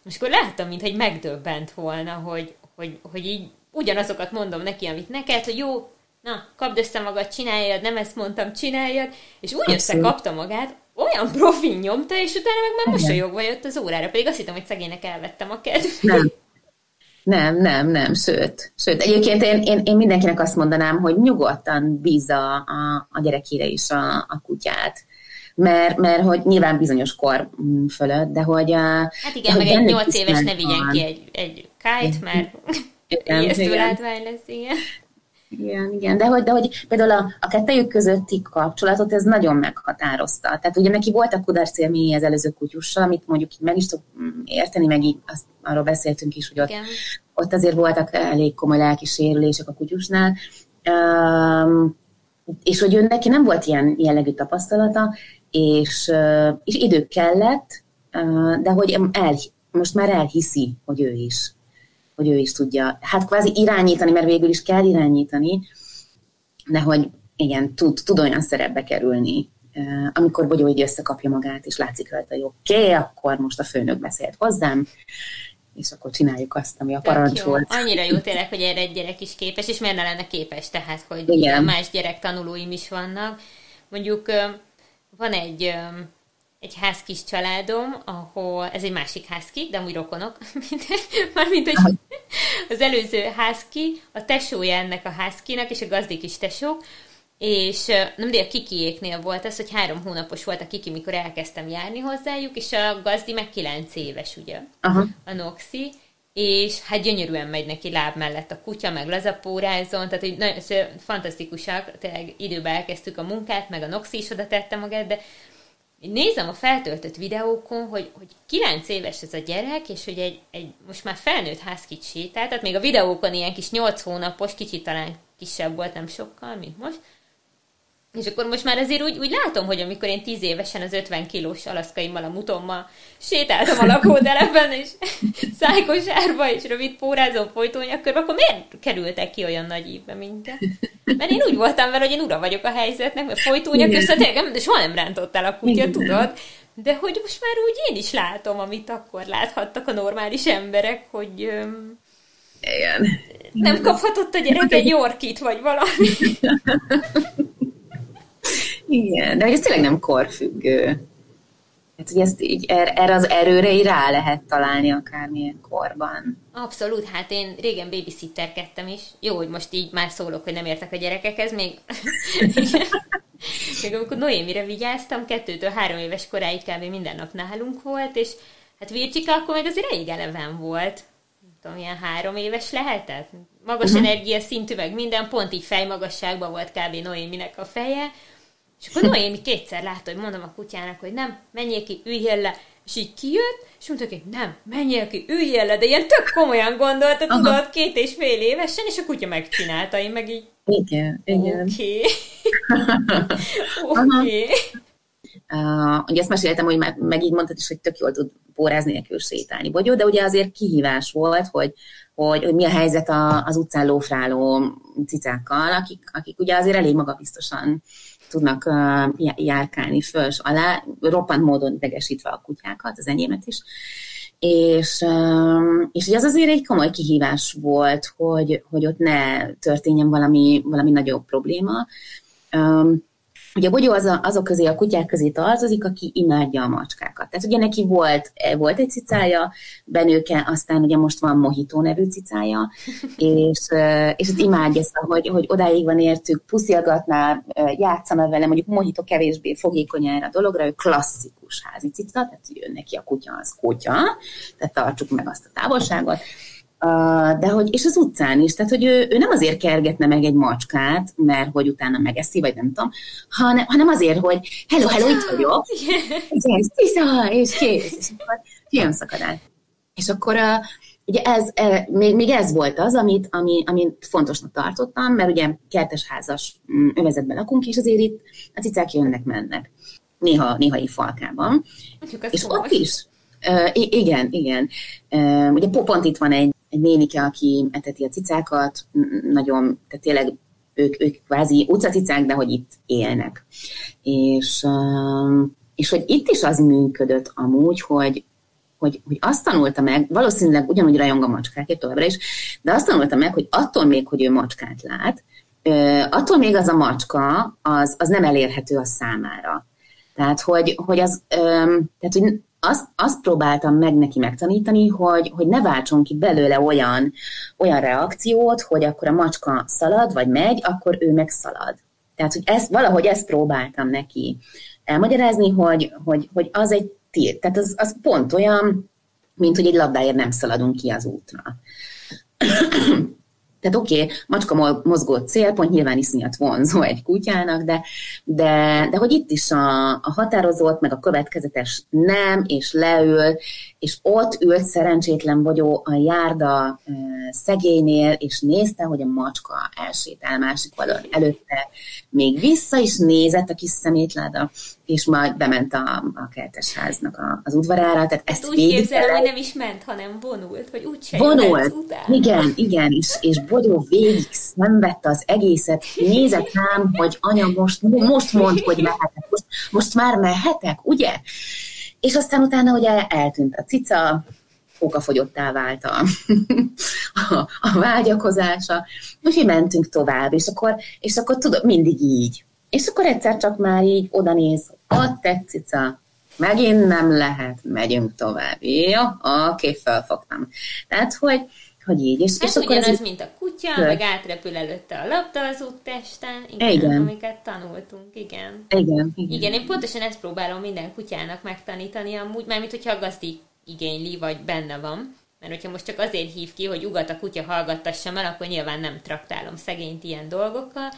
És akkor láttam, mintha megdöbbent volna, hogy, hogy, hogy így ugyanazokat mondom neki, amit neked, hogy jó, na, kapd össze magad, csináljad, nem ezt mondtam, csináljad, és úgy Abszolút. összekapta magát, olyan profin nyomta, és utána meg már mosolyogva jött az órára, pedig azt hittem, hogy szegénynek elvettem a kedvét. Nem. Nem, nem, nem, sőt. Sőt, egyébként én, én, én mindenkinek azt mondanám, hogy nyugodtan bízza a, a gyerekére is a, a kutyát. Mert, mert hogy nyilván bizonyos kor fölött, de hogy... Hát igen, meg egy nyolc éves ne vigyen ki egy, egy Kite, mert *laughs* ijesztő látvány lesz, igen. Igen, igen, de hogy, de hogy például a, a kettejük közötti kapcsolatot ez nagyon meghatározta. Tehát ugye neki voltak kudarc élményei az előző kutyussal, amit mondjuk így meg is tud érteni, meg így azt, arról beszéltünk is, hogy ott, ott azért voltak elég komoly lelki sérülések a kutyusnál, um, és hogy ő neki nem volt ilyen jellegű tapasztalata, és, és idő kellett, de hogy el, most már elhiszi, hogy ő is hogy ő is tudja, hát kvázi irányítani, mert végül is kell irányítani, de hogy igen, tud, tud olyan szerepbe kerülni, amikor Bogyó így összekapja magát, és látszik rajta, hogy oké, okay, akkor most a főnök beszélt hozzám, és akkor csináljuk azt, ami a parancs volt. Annyira jó tényleg, hogy erre egy gyerek is képes, és miért ne lenne képes, tehát, hogy Igen. más gyerek tanulóim is vannak. Mondjuk van egy egy házkis családom, ahol ez egy másik házki, de amúgy rokonok, *laughs* mármint, hogy az előző házki, a tesója ennek a házkinak, és a gazdik is tesók, és nem de a kikiéknél volt ez, hogy három hónapos volt a kiki, mikor elkezdtem járni hozzájuk, és a gazdi meg kilenc éves, ugye, Aha. a Noxi, és hát gyönyörűen megy neki láb mellett a kutya, meg lazapórázon, tehát hogy nagyon, fantasztikusak, tényleg időben elkezdtük a munkát, meg a Noxi is oda tette magát, de én nézem a feltöltött videókon, hogy, hogy 9 éves ez a gyerek, és hogy egy, egy most már felnőtt házkit sétál, tehát még a videókon ilyen kis 8 hónapos, kicsit talán kisebb volt, nem sokkal, mint most, és akkor most már azért úgy, úgy látom, hogy amikor én 10 évesen az 50 kilós alaszkaimmal, a mutommal sétáltam a lakótelepen, és *laughs* szájkosárba, és rövid pórázó folytónyakkörbe, akkor miért kerültek ki olyan nagy ívbe minket? Mert én úgy voltam vele, hogy én ura vagyok a helyzetnek, mert folytónyak összetérgem, de soha nem rántott el a kutya, tudod? De hogy most már úgy én is látom, amit akkor láthattak a normális emberek, hogy öm, igen. Nem kaphatott a gyerek egy Yorkit, vagy valami. *laughs* Igen, de hogy ez tényleg nem korfüggő. Hát, hogy ezt így, er, erre az erőre így rá lehet találni akármilyen korban. Abszolút, hát én régen babysitterkedtem is. Jó, hogy most így már szólok, hogy nem értek a gyerekekhez, még, *laughs* még amikor Noémire vigyáztam, kettőtől három éves koráig kb. minden nap nálunk volt, és hát Vircsika akkor meg azért elég eleven volt. Nem tudom, ilyen három éves lehetett. Magas uh-huh. energia szintű, meg minden, pont így fejmagasságban volt kb. Noéminek a feje, és akkor Noémi kétszer látta, hogy mondom a kutyának, hogy nem, menjél ki, üljél le. És így kijött, és mondta, hogy nem, menjél ki, üljél le, de ilyen tök komolyan gondolta, Aha. tudod, két és fél évesen, és a kutya megcsinálta, én meg így... Igen, igen. Oké. *laughs* Oké. Uh, ugye ezt meséltem, hogy meg, meg így mondtad is, hogy tök jól tud pórázni nélkül sétálni. Vagy jó, de ugye azért kihívás volt, hogy, hogy, hogy mi a helyzet a, az utcán lófráló cicákkal, akik, akik ugye azért elég magabiztosan tudnak uh, járkálni föl és alá, roppant módon idegesítve a kutyákat, az enyémet is. És, um, és az azért egy komoly kihívás volt, hogy, hogy ott ne történjen valami, valami nagyobb probléma. Ugye a bogyó az a, azok közé, a kutyák közé tartozik, aki imádja a macskákat. Tehát ugye neki volt, eh, volt egy cicája, benőke, aztán ugye most van Mohitó nevű cicája, *laughs* és, eh, és az imádja ezt, hogy, hogy odáig van értük, puszilgatná, eh, játszana vele, mondjuk Mohitó kevésbé fogékony erre a dologra, ő klasszikus házi cica, tehát ő neki a kutya az kutya, tehát tartsuk meg azt a távolságot, de hogy, és az utcán is, tehát hogy ő, ő nem azért kergetne meg egy macskát, mert hogy utána megeszi, vagy nem tudom, hanem, hanem azért, hogy hello, hello, itt vagyok, *laughs* igen, tisza, és kész, és akkor filmszakadás. És akkor uh, ugye ez, még, még ez volt az, amit, ami, amit fontosnak tartottam, mert ugye kertesházas mm, övezetben lakunk, és azért itt a cicák jönnek-mennek. Néha, néha falkában. És ott is, Uh, igen, igen. Uh, ugye pont itt van egy egy nénike, aki eteti a cicákat, nagyon, tehát tényleg ők, ők kvázi utcacicák, de hogy itt élnek. És, és hogy itt is az működött amúgy, hogy, hogy, hogy azt tanulta meg, valószínűleg ugyanúgy rajong a macskákért továbbra is, de azt tanulta meg, hogy attól még, hogy ő macskát lát, attól még az a macska, az, az nem elérhető a számára. Tehát, hogy, hogy az, tehát, hogy azt, azt próbáltam meg neki megtanítani, hogy, hogy ne váltson ki belőle olyan, olyan reakciót, hogy akkor a macska szalad, vagy megy, akkor ő meg szalad. Tehát, hogy ezt, valahogy ezt próbáltam neki elmagyarázni, hogy, hogy, hogy az egy tilt. Tehát az, az pont olyan, mint hogy egy labdáért nem szaladunk ki az útra. Tehát oké, okay, macska mozgó célpont nyilván iszonyat vonzó egy kutyának, de, de, de hogy itt is a, a határozott, meg a következetes nem, és leül, és ott ült szerencsétlen bogyó a járda szegélynél, és nézte, hogy a macska elsétál másik oldalon előtte, még vissza is nézett a kis szemétláda, és majd bement a, a kertesháznak a, az udvarára. Tehát ezt, ezt úgy képzelem, hogy nem is ment, hanem vonult, hogy úgy se Vonult, igen, igen, és, és Bogyó végig szenvedte az egészet, nézett rám, hogy anya, most, most mond, hogy mehetek, most, most már mehetek, ugye? És aztán utána ugye eltűnt a cica, okafogyottá vált a, *laughs* a, a vágyakozása, úgyhogy mentünk tovább, és akkor, és akkor tudod, mindig így. És akkor egyszer csak már így oda néz, ott egy cica, megint nem lehet, megyünk tovább. Jó, oké, felfogtam. Tehát, hogy, hogy így. És, hát és akkor ugyanaz, ez mint a kutya, de. meg átrepül előtte a labda az úttesten, igen, igen. amiket tanultunk, igen. Igen, igen. Igen, én pontosan ezt próbálom minden kutyának megtanítani, amúgy, mármint hogyha a gazdi igényli, vagy benne van. Mert hogyha most csak azért hív ki, hogy ugat a kutya hallgattassam el, akkor nyilván nem traktálom szegényt ilyen dolgokkal,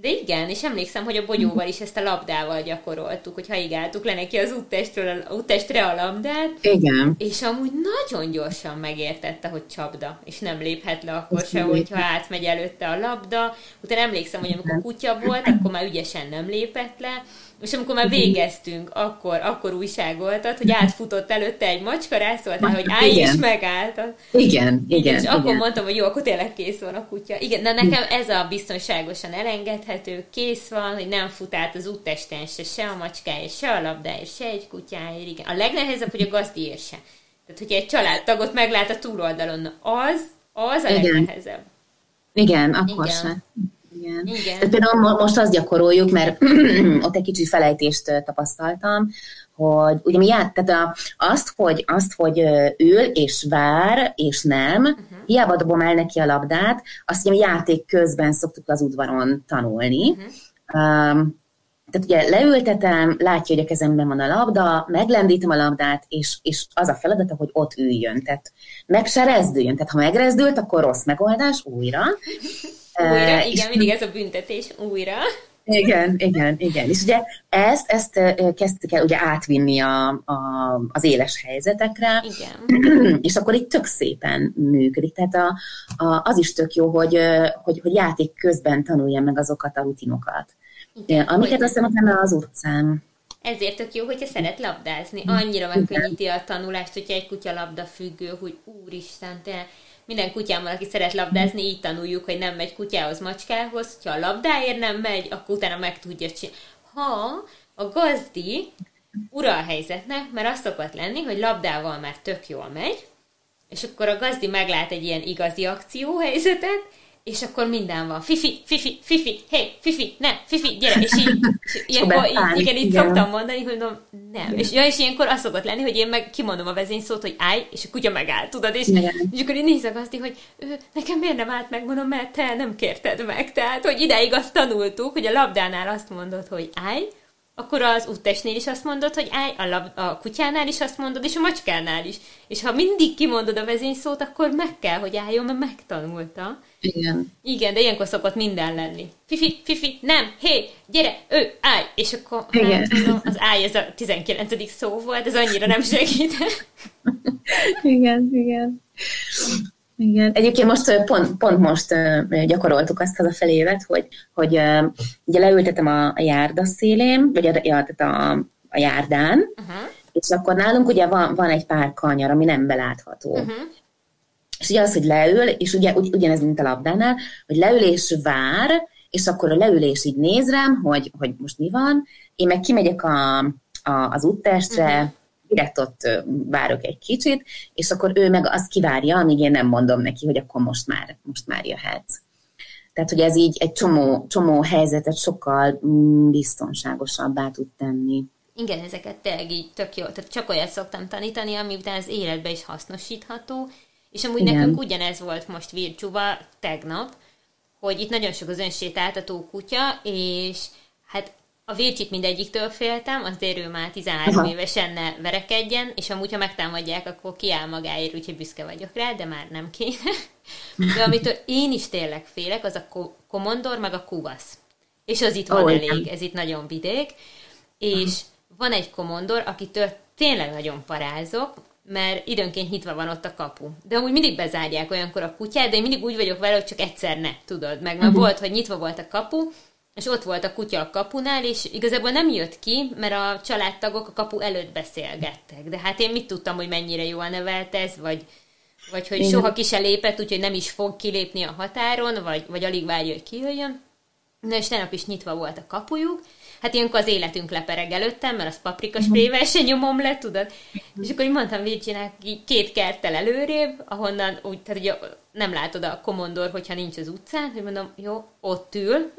de igen, és emlékszem, hogy a bogyóval is ezt a labdával gyakoroltuk, hogy haigáltuk le neki az úttestről, úttestre a labdát. Igen. És amúgy nagyon gyorsan megértette, hogy csapda, és nem léphet le akkor se, hogyha átmegy előtte a labda. Utána emlékszem, hogy amikor kutya volt, akkor már ügyesen nem lépett le, és amikor már végeztünk, akkor, akkor újságoltat, hogy átfutott előtte egy macska, rászóltál, hogy állj is megállt. Igen, igen. És igen. akkor mondtam, hogy jó, akkor tényleg kész van a kutya. Igen, de nekem ez a biztonságosan elengedhető, kész van, hogy nem fut át az úttesten se, se a macskáért, se a labdáért, se egy kutyáért. Igen. A legnehezebb, hogy a gazdiért se. Tehát, hogyha egy családtagot meglát a túloldalon, az, az a igen. legnehezebb. Igen, akkor igen. sem. Igen. Igen. Tehát például most azt gyakoroljuk, mert *clears throat* ott egy kicsit felejtést tapasztaltam, hogy ugye mi ját, tehát a, azt, hogy, azt, hogy ül és vár, és nem, uh-huh. hiába dobom el neki a labdát, azt ugye játék közben szoktuk az udvaron tanulni. Uh-huh. Um, tehát ugye leültetem, látja, hogy a kezemben van a labda, meglendítem a labdát, és, és az a feladata, hogy ott üljön. Tehát meg se rezdüljön. Tehát ha megrezdült, akkor rossz megoldás, újra. *laughs* Újra, uh, igen, mindig ez a büntetés, újra. Igen, igen, igen. És ugye ezt, ezt kezdtük el ugye átvinni a, a, az éles helyzetekre, igen. *clears throat* és akkor itt tök szépen működik. Tehát a, a, az is tök jó, hogy, hogy, hogy játék közben tanulja meg azokat a rutinokat, igen, amiket aztán utána az utcán ezért tök jó, hogyha szeret labdázni. Annyira megkönnyíti a tanulást, hogyha egy kutya labda függő, hogy úristen, te minden kutyámmal, aki szeret labdázni, így tanuljuk, hogy nem megy kutyához, macskához. Ha a labdáért nem megy, akkor utána meg tudja csinálni. Ha a gazdi ura a helyzetnek, mert az szokott lenni, hogy labdával már tök jól megy, és akkor a gazdi meglát egy ilyen igazi akcióhelyzetet, és akkor minden van. Fifi, fifi, fifi, hé, hey, fifi, ne, fifi, gyere, és így, és *laughs* ilyenkor, így, igen, így igen. szoktam mondani, hogy mondom, nem. Igen. És, ja, és ilyenkor az szokott lenni, hogy én meg kimondom a vezényszót, hogy állj, és a kutya megáll, tudod, és, és akkor én nézek azt, hogy ő, nekem miért nem állt meg, mondom, mert te nem kérted meg. Tehát, hogy ideig azt tanultuk, hogy a labdánál azt mondod, hogy állj, akkor az úttestnél is azt mondod, hogy állj, a, lab, a kutyánál is azt mondod, és a macskánál is. És ha mindig kimondod a vezényszót, akkor meg kell, hogy álljon, mert megtanulta. Igen. Igen, de ilyenkor szokott minden lenni. Fifi, fifi, nem, hé, gyere, ő, állj! És akkor Igen. Hát, tudom, az állj, ez a 19. szó volt, ez annyira nem segít. *laughs* igen, igen. Igen. Egyébként most pont, pont most gyakoroltuk azt a felévet, hogy, hogy ugye leültetem a, járda szélén, vagy a, a, a, a járdán, uh-huh. és akkor nálunk ugye van, van egy pár kanyar, ami nem belátható. Uh-huh. És ugye az, hogy leül, és ugye ugy, ugyanez, mint a labdánál, hogy leül és vár, és akkor a leülés így néz rám, hogy, hogy most mi van, én meg kimegyek a, a, az úttestre, uh-huh direkt ott várok egy kicsit, és akkor ő meg azt kivárja, amíg én nem mondom neki, hogy akkor most már, most már jöhetsz. Tehát, hogy ez így egy csomó, csomó helyzetet sokkal mm, biztonságosabbá tud tenni. Igen, ezeket tényleg így tök jó. Tehát csak olyat szoktam tanítani, ami után az életbe is hasznosítható. És amúgy Igen. nekünk ugyanez volt most Vircsúval tegnap, hogy itt nagyon sok az önsétáltató kutya, és hát a Vilcsit mindegyiktől féltem, azért ő már 13 Aha. évesen ne verekedjen, és amúgy, ha megtámadják, akkor kiáll magáért, úgyhogy büszke vagyok rá, de már nem kéne. De amitől én is tényleg félek, az a komondor, meg a kuvasz. És az itt van oh, elég, igen. ez itt nagyon vidék. És uh-huh. van egy komondor, akitől tényleg nagyon parázok, mert időnként nyitva van ott a kapu. De amúgy mindig bezárják olyankor a kutyát, de én mindig úgy vagyok vele, hogy csak egyszer ne, tudod. Meg uh-huh. volt, hogy nyitva volt a kapu, és ott volt a kutya a kapunál, és igazából nem jött ki, mert a családtagok a kapu előtt beszélgettek. De hát én mit tudtam, hogy mennyire jól nevelt ez, vagy, vagy hogy Igen. soha ki se lépett, úgyhogy nem is fog kilépni a határon, vagy, vagy alig várja, hogy kijöjjön. Na és tegnap is nyitva volt a kapujuk, hát ilyenkor az életünk lepereg előttem, mert az paprika sprével se nyomom le, tudod? És akkor így mondtam Virginek két kerttel előrébb, ahonnan úgy, tehát ugye nem látod a komondor, hogyha nincs az utcán, hogy mondom, jó, ott ül,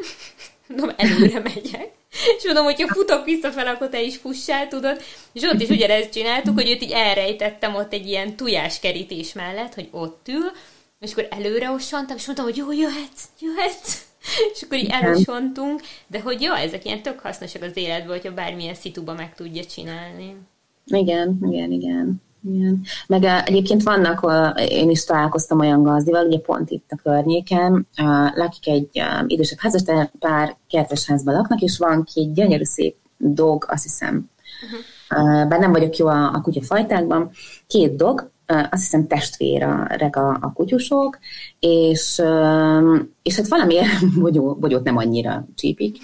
mondom, előre megyek. És mondom, hogyha futok visszafel, akkor te is fussál, tudod? És ott is ugyanezt csináltuk, hogy őt így elrejtettem ott egy ilyen tujás kerítés mellett, hogy ott ül, és akkor előre ossantam, és mondtam, hogy jó, jöhetsz, jöhetsz. És akkor így elosontunk, de hogy jó, ezek ilyen tök hasznosak az életből, hogyha bármilyen szituba meg tudja csinálni. Igen, igen, igen. Igen. Meg uh, egyébként vannak, uh, én is találkoztam olyan gazdival, ugye pont itt a környéken, uh, lakik egy idősebb házas, de pár kertesházban laknak, és van két gyönyörű szép dog, azt hiszem, uh-huh. uh, bár nem vagyok jó a, a kutyafajtákban, két dog, azt hiszem testvérek a, a kutyusok, és, és hát valamiért *laughs* bogyó, bogyót nem annyira csípik,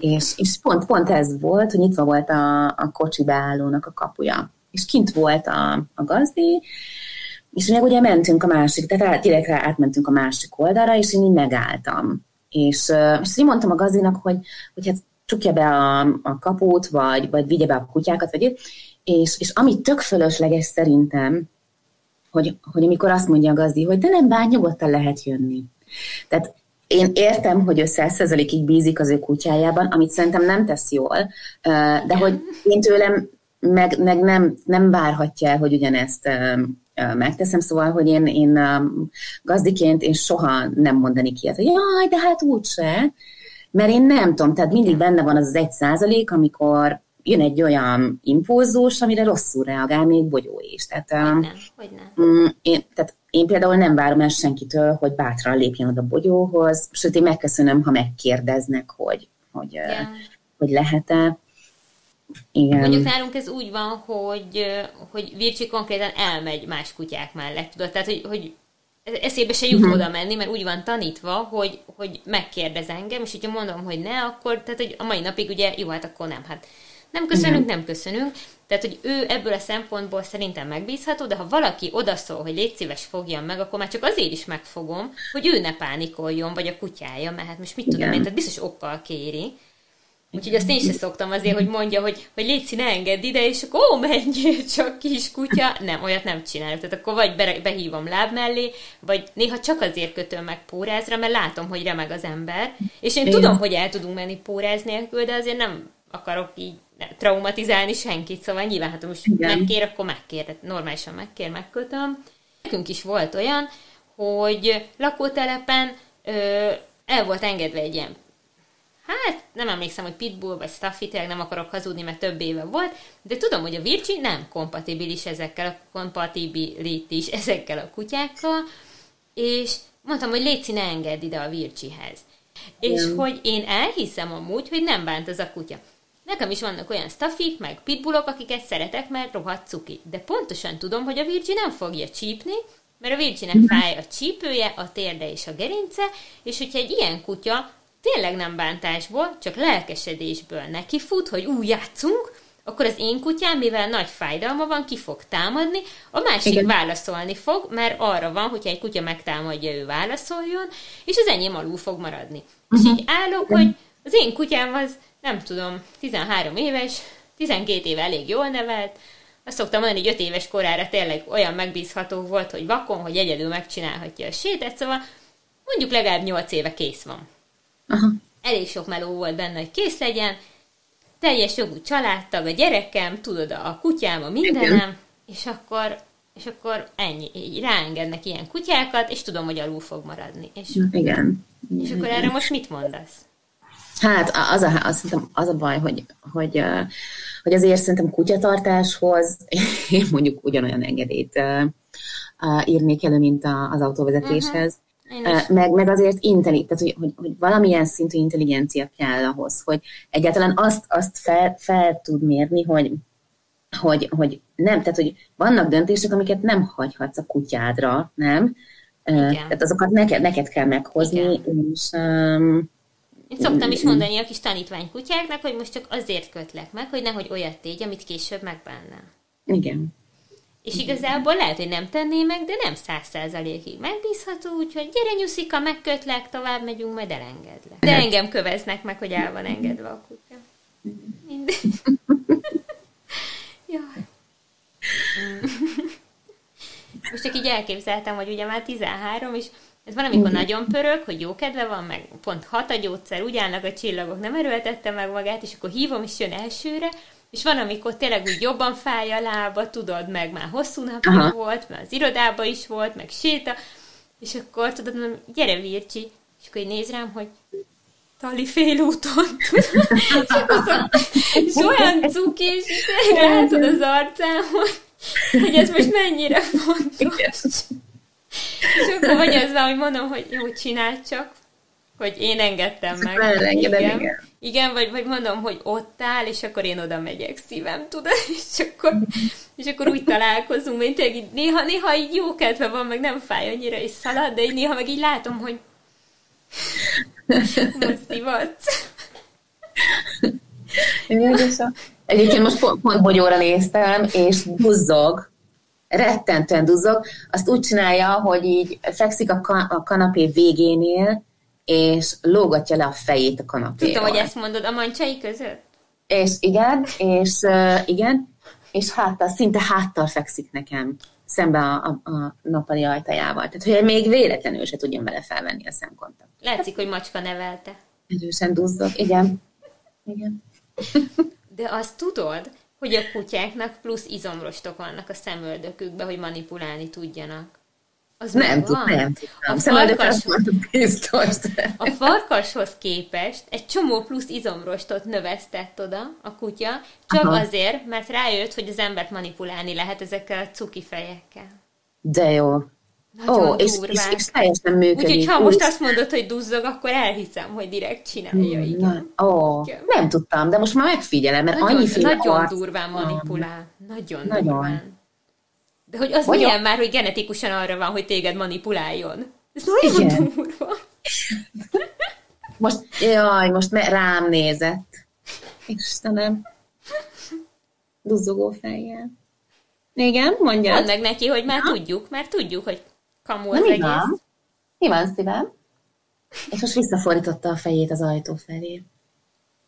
és, és pont, pont ez volt, hogy nyitva volt a, a kocsi beállónak a kapuja és kint volt a, a gazdi, és meg ugye mentünk a másik, tehát direkt átmentünk a másik oldalra, és én így megálltam. És, és így mondtam a gazdinak, hogy, hogy hát csukja be a, a kaput, vagy, vagy vigye be a kutyákat, vagy és, és ami tök fölösleges szerintem, hogy, hogy amikor azt mondja a gazdi, hogy de nem bár nyugodtan lehet jönni. Tehát én értem, hogy ő százszerzalékig bízik az ő kutyájában, amit szerintem nem tesz jól, de hogy én tőlem meg, meg nem, nem várhatja el, hogy ugyanezt megteszem, szóval, hogy én, én gazdiként én soha nem mondani ki, hogy jaj, de hát úgyse, mert én nem tudom, tehát mindig benne van az az egy százalék, amikor jön egy olyan impulzus, amire rosszul reagál még bogyó is. Tehát, hogy nem, hogy nem. Mm, én, tehát én például nem várom el senkitől, hogy bátran lépjen oda bogyóhoz, sőt, én megköszönöm, ha megkérdeznek, hogy, hogy, yeah. hogy lehet-e. Igen. Mondjuk nálunk ez úgy van, hogy, hogy Vircsi konkrétan elmegy más kutyák mellett, tudod? Tehát, hogy, hogy eszébe se jut uh-huh. oda menni, mert úgy van tanítva, hogy, hogy megkérdez engem, és hogyha mondom, hogy ne, akkor, tehát hogy a mai napig ugye, jó, hát akkor nem, hát nem köszönünk, nem köszönünk. Tehát, hogy ő ebből a szempontból szerintem megbízható, de ha valaki odaszól, hogy légy szíves fogjam meg, akkor már csak azért is megfogom, hogy ő ne pánikoljon, vagy a kutyája, mert hát most mit tudom Igen. én, tehát biztos okkal kéri. Úgyhogy azt én sem szoktam azért, hogy mondja, hogy, hogy Léci, ne engedd ide, és akkor ó, menjél *laughs* csak kis kutya. Nem, olyat nem csinálok. Tehát akkor vagy be, behívom láb mellé, vagy néha csak azért kötöm meg pórázra, mert látom, hogy remeg az ember. És én, én tudom, hogy el tudunk menni póráz nélkül, de azért nem akarok így traumatizálni senkit, szóval nyilván, hát most Igen. megkér, akkor megkér, normálisan megkér, megkötöm. Nekünk is volt olyan, hogy lakótelepen ö, el volt engedve egy ilyen hát nem emlékszem, hogy Pitbull vagy Staffy, tényleg nem akarok hazudni, mert több éve volt, de tudom, hogy a Virgin nem kompatibilis ezekkel a kompatibilitis *laughs* ezekkel a kutyákkal, és mondtam, hogy Léci, ne engedd ide a Vircsihez. És hogy én elhiszem amúgy, hogy nem bánt az a kutya. Nekem is vannak olyan staffik, meg pitbullok, akiket szeretek, mert rohadt cuki. De pontosan tudom, hogy a Virgin nem fogja csípni, mert a Virginek fáj a csípője, a térde és a gerince, és hogyha egy ilyen kutya tényleg nem bántásból, csak lelkesedésből neki fut, hogy úgy játszunk, akkor az én kutyám, mivel nagy fájdalma van, ki fog támadni, a másik Igen. válaszolni fog, mert arra van, hogyha egy kutya megtámadja, ő válaszoljon, és az enyém alul fog maradni. Uh-huh. És így állok, Igen. hogy az én kutyám az, nem tudom, 13 éves, 12 éve elég jól nevelt, azt szoktam mondani, hogy 5 éves korára tényleg olyan megbízható volt, hogy vakon, hogy egyedül megcsinálhatja a sétet, szóval mondjuk legalább 8 éve kész van. Aha. Elég sok meló volt benne, hogy kész legyen, teljes jogú családtag, a gyerekem, tudod, a kutyám, a mindenem, Igen. és akkor, és akkor ennyi, így ráengednek ilyen kutyákat, és tudom, hogy alul fog maradni. És, Igen. És akkor erre most mit mondasz? Hát az a, az, az a baj, hogy, hogy, hogy azért szerintem kutyatartáshoz *laughs* én mondjuk ugyanolyan engedélyt írnék elő, mint az autóvezetéshez. Uh-huh. Meg, meg azért intelli, tehát hogy, hogy, hogy valamilyen szintű intelligencia kell ahhoz, hogy egyáltalán azt, azt fel, fel tud mérni, hogy, hogy, hogy nem, tehát hogy vannak döntések, amiket nem hagyhatsz a kutyádra, nem? Igen. Tehát azokat neked, neked kell meghozni, Igen. és um, én szoktam is mondani a kis tanítvány kutyáknak, hogy most csak azért kötlek meg, hogy nehogy olyat tégy, amit később megbánnál. Igen. És igazából lehet, hogy nem tenné meg, de nem száz százalékig megbízható, úgyhogy gyere nyuszika, megkötlek, tovább megyünk, majd elengedlek. De engem köveznek meg, hogy el van engedve a kutya. Mindegy. *laughs* Jaj. Most csak így elképzeltem, hogy ugye már 13, és ez van, amikor nagyon pörög, hogy jó kedve van, meg pont hat a gyógyszer, úgy állnak a csillagok, nem erőltette meg magát, és akkor hívom, és jön elsőre, és van, amikor tényleg úgy jobban fáj a lába, tudod, meg már hosszú napja volt, mert az irodába is volt, meg séta, és akkor tudod, mondom, gyere Vircsi, és akkor így néz rám, hogy Tali félúton, és, akkor és olyan cuki, és látod az arcán, hogy, hogy ez most mennyire fontos. És akkor vagy az van, hogy mondom, hogy jó, csináld csak, hogy én engedtem meg. Elengedem, igen. igen. Igen, vagy, vagy mondom, hogy ott áll, és akkor én oda megyek szívem, tudod? *laughs* És akkor, és akkor úgy találkozunk, tényleg így, néha, néha így jó kedve van, meg nem fáj annyira, és szalad, de így néha meg így látom, hogy *laughs* most szivatsz. *laughs* Egyébként most pont, pont bogyóra néztem, és duzzog, rettentően duzzog, azt úgy csinálja, hogy így fekszik a, kan- a kanapé végénél, és lógatja le a fejét a kanapéról. Tudom, hogy ezt mondod, a mancsai között? És igen, és uh, igen, és háttal, szinte háttal fekszik nekem szembe a, a, a nappali ajtajával. Tehát, hogy még véletlenül se tudjon vele felvenni a szemkontakt. Látszik, hogy macska nevelte. Erősen duzzog, igen. igen. De azt tudod, hogy a kutyáknak plusz izomrostok vannak a szemöldökükbe, hogy manipulálni tudjanak. Az nem, tud, nem tudtam. A, farkas, biztos. a farkashoz képest egy csomó plusz izomrostot növesztett oda a kutya, csak Aha. azért, mert rájött, hogy az embert manipulálni lehet ezekkel a cuki fejekkel. De jó. Nagyon Ó, és, és, és teljesen működik. Úgyhogy ha most azt mondod, hogy duzzog, akkor elhiszem, hogy direkt csinálja, hmm, igen. Ó, igen. nem tudtam, de most már megfigyelem, mert nagyon, annyiféle Nagyon arc... durván manipulál. Nagyon, nagyon durván. De hogy az milyen a... már, hogy genetikusan arra van, hogy téged manipuláljon? Ez nagyon Igen. durva. Most, jaj, most rám nézett. Istenem. Duzzogó fejjel. Igen, mondja. Mondd meg neki, hogy már Na? tudjuk, már tudjuk, hogy kamu az egész. Van? Mi van, szívem? És most visszafordította a fejét az ajtó felé.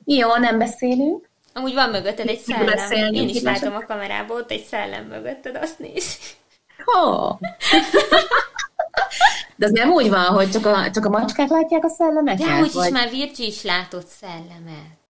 Jó, nem beszélünk. Amúgy van mögötted egy szellem. Beszélni, Én is látom a kamerából, ott egy szellem mögötted, azt néz. Oh. De az nem úgy van, hogy csak a, csak a macskák látják a szellemeket? De hogy vagy... is már Virgil is látott szellemet.